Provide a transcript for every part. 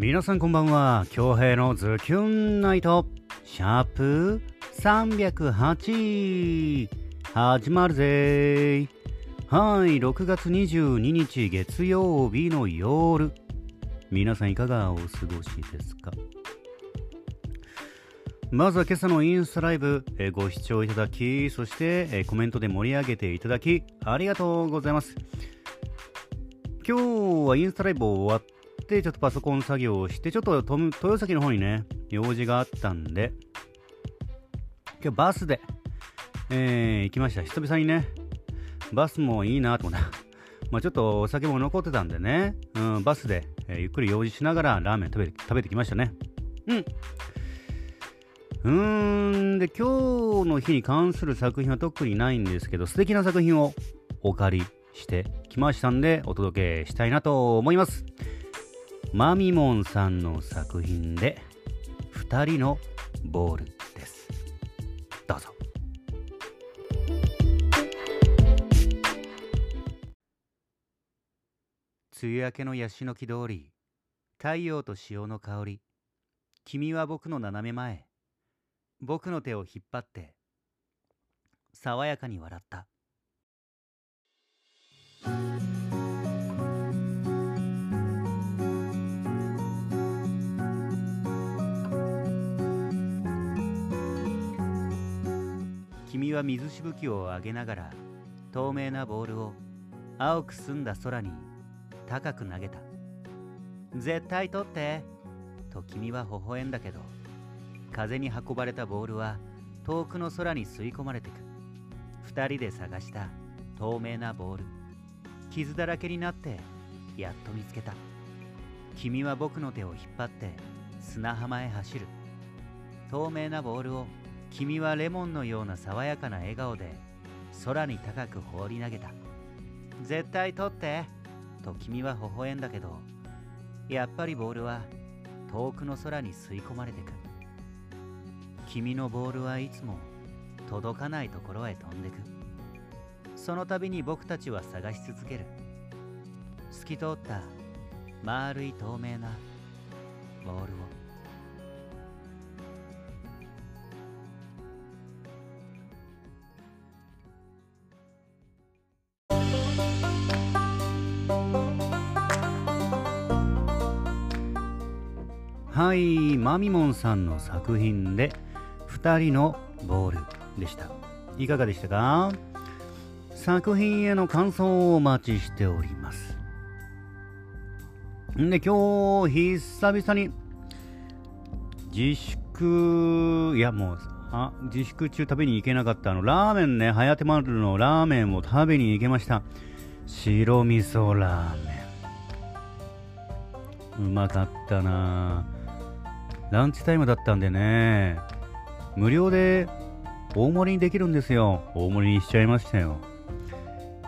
皆さんこんばんは。京平のズキュンナイト。シャープ308始まるぜ。はい6月22日月曜日の夜。皆さんいかがお過ごしですか？まずは今朝のインスタライブ、えご視聴いただき、そして、えコメントで盛り上げていただき、ありがとうございます。今日はインスタライブ終わって、ちょっとパソコン作業をして、ちょっと豊崎の方にね、用事があったんで、今日バスで、えー行きました。久々にね、バスもいいなと思った。まあちょっとお酒も残ってたんでね、うん、バスで、えーゆっくり用事しながらラーメン食べて食べてきましたね。うん。うーんで今日の日に関する作品は特にないんですけど素敵な作品をお借りしてきましたんでお届けしたいなと思いますマミモンさんの作品で「二人のボール」です。どうぞ。梅雨明けのヤシの木通り太陽と潮の香り君は僕の斜め前。僕の手を引っ張って爽やかに笑った。は水しぶきを上げながら透明なボールを青く澄んだ空に高く投げた。絶対取ってと君は微笑んだけど風に運ばれたボールは遠くの空に吸い込まれてく。二人で探した透明なボール。傷だらけになってやっと見つけた。君は僕の手を引っ張って砂浜へ走る。透明なボールを君はレモンのような爽やかな笑顔で空に高く放り投げた。絶対取ってと君は微笑んだけどやっぱりボールは遠くの空に吸い込まれてく。君のボールはいつも届かないところへ飛んでく。その度に僕たちは探し続ける。透き通った丸い透明なボールを。はいマミモンさんの作品で「二人のボール」でした。いかがでしたか？作品への感想をお待ちしております。で今日久々に自粛いやもうあ自粛中食べに行けなかったあのラーメンねはやてまるのラーメンを食べに行けました。白味噌ラーメン。うまかったなランチタイムだったんでね。無料で大盛りにできるんですよ。大盛りにしちゃいましたよ。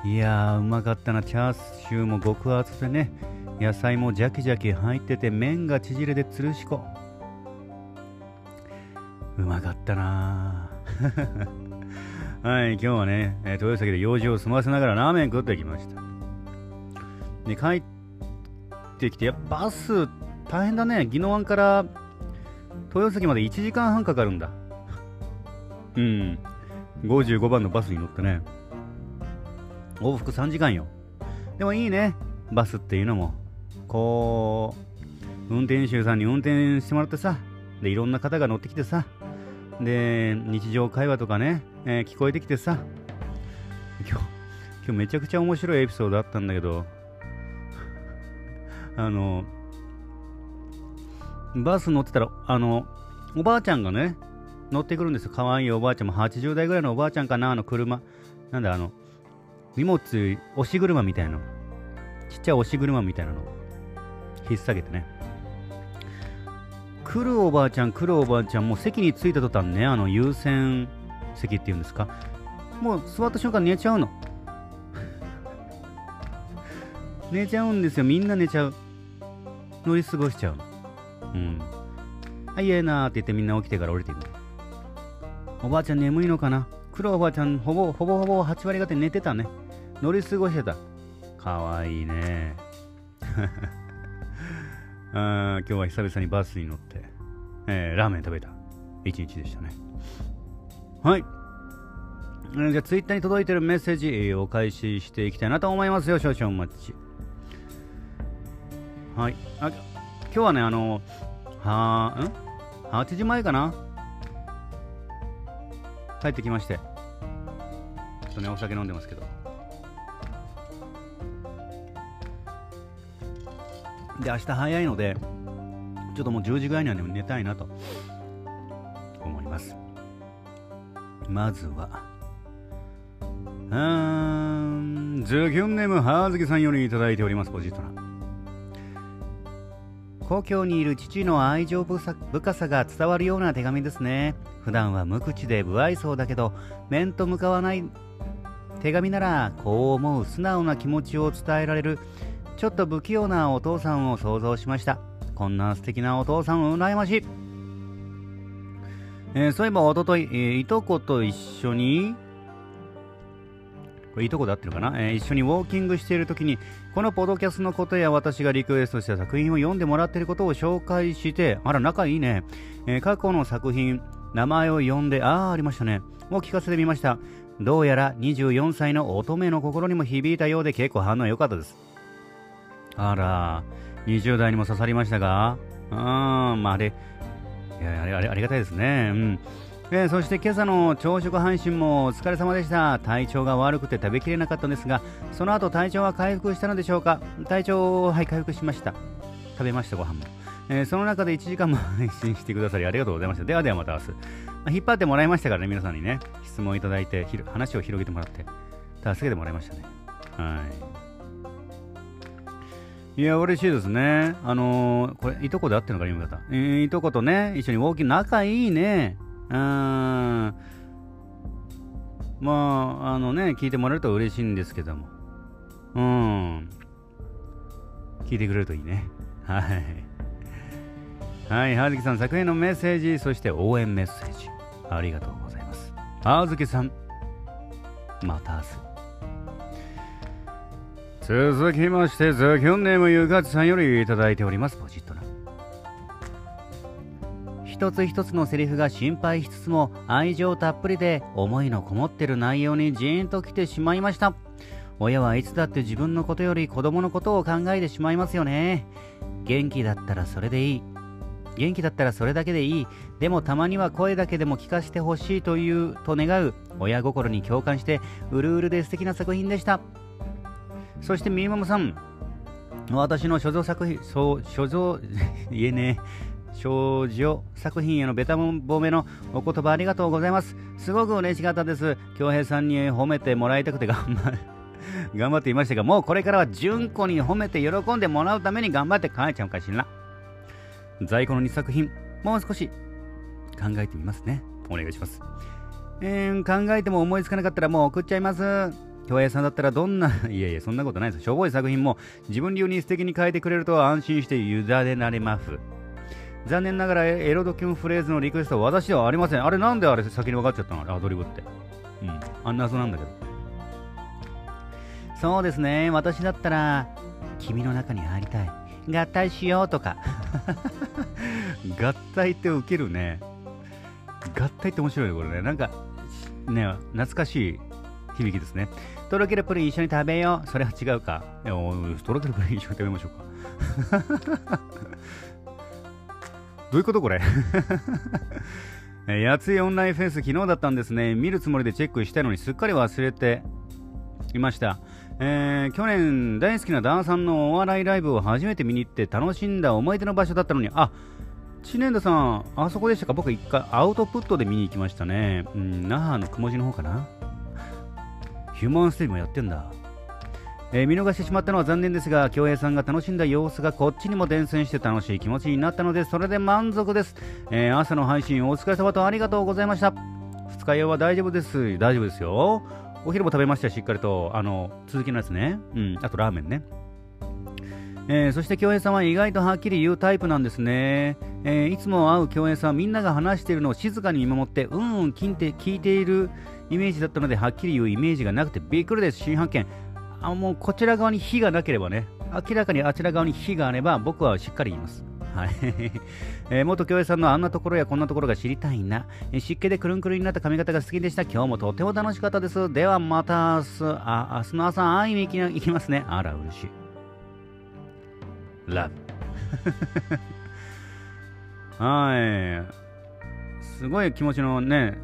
いやーうまかったな。チャーシューも極厚でね。野菜もジャキジャキ入ってて麺が縮れでつるしこうまかったな。はい今日はね、えー豊崎で用事を済ませながらラーメン食ってきました。で帰ってきてやっぱバス大変だね。宜野湾から豊崎まで1時間半かかるんだ。うん。55番のバスに乗ってね。往復3時間よ。でもいいね。バスっていうのも。こう運転手さんに運転してもらってさ。でいろんな方が乗ってきてさ。で日常会話とかね、えー聞こえてきてさ。今日今日めちゃくちゃ面白いエピソードあったんだけど。あのバス乗ってたらあのおばあちゃんがね乗ってくるんですよ。可愛いおばあちゃんも80代ぐらいのおばあちゃんかなあの車。なんだあの荷物押し車みたいなの。ちっちゃい押し車みたいなの引っ提げてね。来るおばあちゃん来るおばあちゃんもう席に着いた途端ねあの優先席っていうんですか。もう座った瞬間寝ちゃうの。寝ちゃうんですよ。みんな寝ちゃう。乗り過ごしちゃうの。うんはいえなーって言ってみんな起きてから降りていくおばあちゃん眠いのかな？来るおばあちゃんほぼほぼほぼ8割方寝てたね乗り過ごしてたかわいいね あ今日は久々にバスに乗って、えー、ラーメン食べた一日でしたね。はい。じゃあ、ツイッターに届いてるメッセージを開始していきたいなと思いますよ。少々お待ち。はい。今日はね、あの、はー、ん ?8 時前かな？帰ってきまして。ちょっとね、お酒飲んでますけど。で、明日早いので、ちょっともう10時ぐらいには、ね、寝たいなと思います。まずは、うーん、ズキュンネームはーずきさんよりいただいております、ポジトラ。故郷にいる父の愛情深さが伝わるような手紙ですね。普段は無口で不愛想だけど、面と向かわない手紙なら、こう思う素直な気持ちを伝えられるちょっと不器用なお父さんを想像しましたこんな素敵なお父さん羨ましい、えー、そういえばおととい、えー、いとこと一緒にこれいいとこだってるかな、えー、一緒にウォーキングしている時にこのポドキャスのことや私がリクエストした作品を読んでもらっていることを紹介してあら仲いいね、えー、過去の作品名前を呼んでああありましたね。を聞かせてみました。どうやら24歳の乙女の心にも響いたようで結構反応良かったです。あら、20代にも刺さりましたが、うん、まあ、あれ、いやあれあれありがたいですね。うん。えー、そして今朝の朝食配信もお疲れ様でした。体調が悪くて食べきれなかったんですが、その後体調は回復したのでしょうか？体調、はい、回復しました。食べました、ご飯も。えー、その中で1時間も配信してくださりありがとうございました。ではではまた明日。まあ、引っ張ってもらいましたからね、皆さんにね、質問いただいて、話を広げてもらって、助けてもらいましたね。はい。いや、嬉しいですね。あのー、これ、いとこであってるのか、読み方。えー、いとことね、一緒にウォーキング、仲いいね。うん。まあ、あのね、聞いてもらえると嬉しいんですけども。うん。聞いてくれるといいね。はい。はい、はずきさん、作品のメッセージ、そして応援メッセージ、ありがとうございます。はずきさん、また明日。続きまして、ザキョンネームゆかつさんよりいただいております、ポジットな。一つ一つのセリフが心配しつつも愛情たっぷりで思いのこもってる内容にジーンときてしまいました。親はいつだって自分のことより子供のことを考えてしまいますよね。元気だったらそれでいい。元気だったらそれだけでいい。でもたまには声だけでも聞かせてほしいという、と願う親心に共感して、うるうるで素敵な作品でした。そしてみーママさん、私の所蔵作品、そう所蔵、言えねえ、少女作品へのベタ褒めのお言葉ありがとうございます。すごく嬉しかったです。京平さんに褒めてもらいたくて頑張る。頑張っていましたが、もうこれからは純子に褒めて喜んでもらうために頑張って書いちゃうかしら。在庫の2作品、もう少し考えてみますね。お願いします。えー、考えても思いつかなかったらもう送っちゃいます。京平さんだったらどんな、いやいや、そんなことないです。しょぼい作品も自分流に素敵に変えてくれると安心して委ねられます。残念ながらエロドキュンフレーズのリクエストは私ではありません。あれなんであれ先に分かっちゃったの？アドリブって。うん。あんな謎なんだけど。そうですね。私だったら、君の中に入りたい。合体しようとか。合体ってウケるね。合体って面白いね、これね。なんか、ね、懐かしい響きですね。とろけるプリン一緒に食べよう。それは違うか。とろけるプリン一緒に食べましょうか。どういうことこれ？やついオンラインフェス昨日だったんですね。見るつもりでチェックしたのにすっかり忘れていました。えー、去年大好きなダンさんのお笑いライブを初めて見に行って楽しんだ思い出の場所だったのに、あ、知念田さん、あそこでしたか？僕一回アウトプットで見に行きましたね。うん、那覇のくもじの方かな？ヒューマンステージもやってんだ。えー、見逃してしまったのは残念ですが、京平さんが楽しんだ様子がこっちにも伝染して楽しい気持ちになったので、それで満足です。えー、朝の配信お疲れ様とありがとうございました。二日酔いは大丈夫です。大丈夫ですよ。お昼も食べましたしっかりと、あの、続きのやつね。うん、あとラーメンね。えー、そして京平さんは意外とはっきり言うタイプなんですね。えー、いつも会う京平さんはみんなが話しているのを静かに見守って、うんうん聞いて聞いているイメージだったので、はっきり言うイメージがなくてびっくりです。新発見。あもうこちら側に火がなければね、明らかにあちら側に非があれば僕はしっかり言います。はい。えー、元京平さんのあんなところやこんなところが知りたいな、え、湿気でくるんくるんになった髪型が好きでした。今日もとても楽しかったです。ではまた明日。あ明日の朝会いに行きますね。あら嬉しい。ラブ。はい。すごい気持ちのね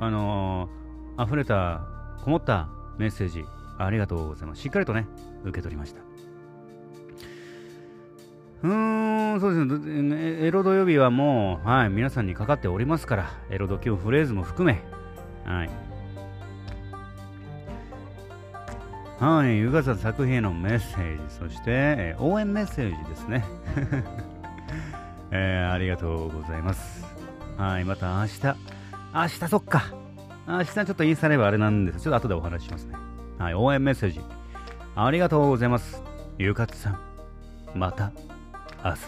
あのー、溢れたこもったメッセージ。ありがとうございますしっかりとね受け取りましたうーん、そうですね。エロ土曜日はもう、はい、皆さんにかかっておりますから、エロドキュンフレーズも含め、はい。はい、ゆかさん作品へのメッセージ、そして、えー、応援メッセージですね。えー、ありがとうございます。はい、また明日、明日そっか。明日ちょっとインスタライブあれなんです。ちょっと後でお話ししますね。はい、応援メッセージ、ありがとうございます。ゆかつさん、また。明日。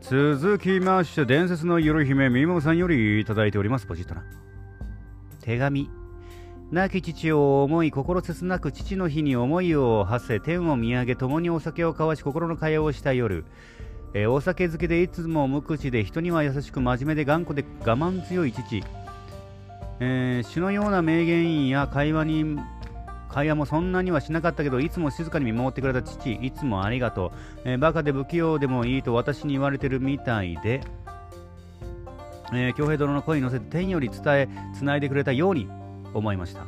続きまして伝説のゆる姫みもさんよりいただいております。ポジトな手紙。亡き父を思い心切なく父の日に思いを馳せ天を見上げ共にお酒を交わし心の会話をした夜。え、お酒好きでいつも無口で人には優しく真面目で頑固で我慢強い父、えー、詩のような名言や会話に会話もそんなにはしなかったけど、いつも静かに見守ってくれた父、いつもありがとう。えー、バカで不器用でもいいと私に言われてるみたいで、えー、平殿の声に乗せて天より伝え、繋いでくれたように思いました。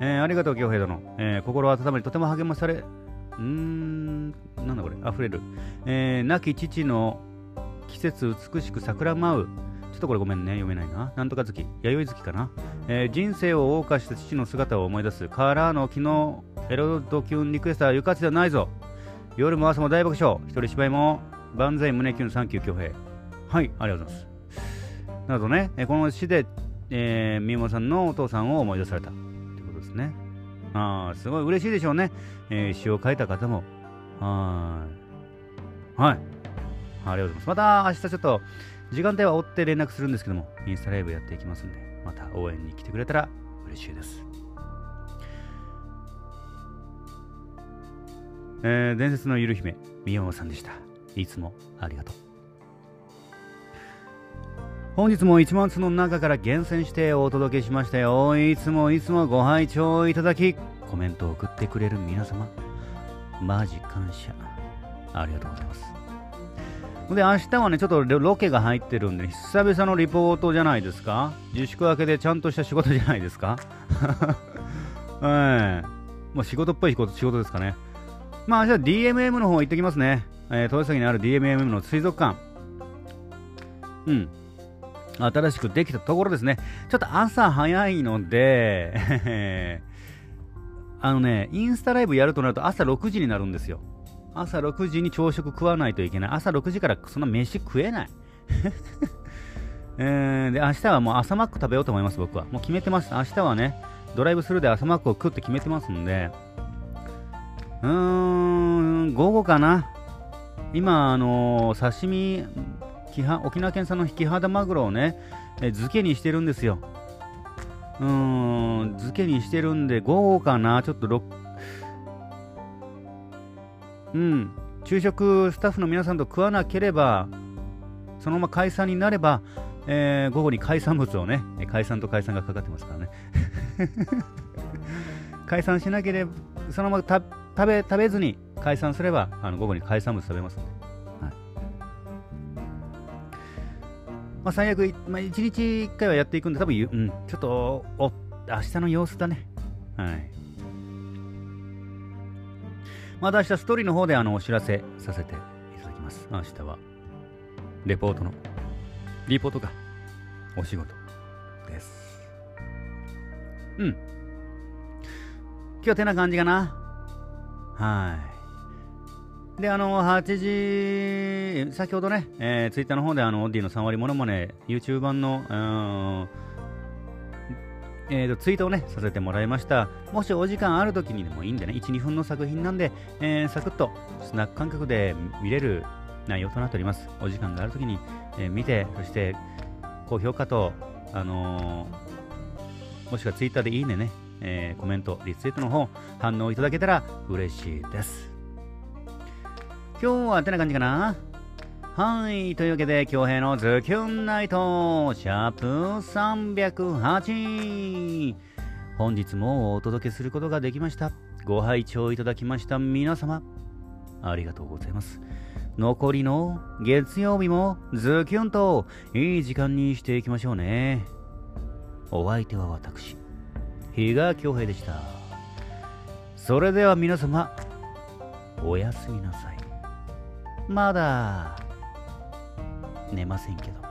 えー、ありがとう、京平殿。えー、心温まり、とても励まされ、うーん、なんだこれ、溢れる。えー、亡き父の季節美しく桜舞う。ょっとこれごめんね、読めないな。なんとか月、弥生月かな。えー、人生を謳歌した父の姿を思い出す。からの昨日、エロドキュンリクエストはゆかつではないぞ。夜も朝も大爆笑。一人芝居も、万歳胸キュンサンキュー挙兵。はい、ありがとうございます。などね、えー、この詩で、えー、みもさんのお父さんを思い出された。ということですね。ああ、すごい嬉しいでしょうね。えー、詩を書いた方も。はい。はい。ありがとうございます。また明日ちょっと、時間帯は追って連絡するんですけども、インスタライブやっていきますんで、また応援に来てくれたら嬉しいです。えー、伝説のゆる姫、宮山さんでした。いつもありがとう。本日も1万つの中から厳選してお届けしましたよ。いつもいつもご拝聴いただき、コメントを送ってくれる皆様、マジ感謝。ありがとうございます。で、明日はね、ちょっとロケが入ってるんで、久々のリポートじゃないですか？自粛明けでちゃんとした仕事じゃないですか？ええもう仕事っぽい仕事仕事ですかね。まあ、明日は DMM の方行ってきますね。えー、豊崎にある DMM の水族館。うん。新しくできたところですね。ちょっと朝早いので あのね、インスタライブやるとなると朝6時になるんですよ。朝6時に朝食食わないといけない。朝6時からそんな飯食えない。えー、で、明日はもう朝マック食べようと思います、僕は。もう決めてます。明日はね、ドライブスルーで朝マックを食って決めてますんで、うーん、午後かな。今、あのー、刺身、沖縄県産の引き肌マグロをね、え漬けにしてるんですよ。うーん、漬けにしてるんで、午後かな。ちょっとうん、昼食スタッフの皆さんと食わなければ、そのまま解散になれば、えー、午後に海産物をね、解散と解散がかかってますからね。解散しなければ、そのまま食べ食べずに解散すれば、あの午後に海産物食べますので。はいまあ、最悪、まあ、1日1回はやっていくんで、多分、うん、ちょっとお明日の様子だね。はい。また明日ストーリーの方であのお知らせさせていただきます。明日は、レポートの、リポートか、お仕事です。うん。今日てな感じかな。はい。で、あの、8時、先ほどね、えー、ツイッターの方であの、オッディの3割ものまね、YouTube 版の、うんえーと、ツイートをね、させてもらいました。もしお時間ある時にでもいいんでね、1、2分の作品なんで、えー、サクッとスナック感覚で見れる内容となっております。お時間がある時に、えー、見て、そして高評価と、あのー、もしくはツイッターでいいねね、えー、コメント、リツイートの方、反応いただけたら嬉しいです。今日はてな感じかな？はい。というわけで、京平のズキュンナイト、シャープ308。本日もお届けすることができました。ご拝聴いただきました皆様、ありがとうございます。残りの月曜日もズキュンといい時間にしていきましょうね。お相手は私、比嘉恭平でした。それでは皆様、おやすみなさい。まだ寝ませんけど。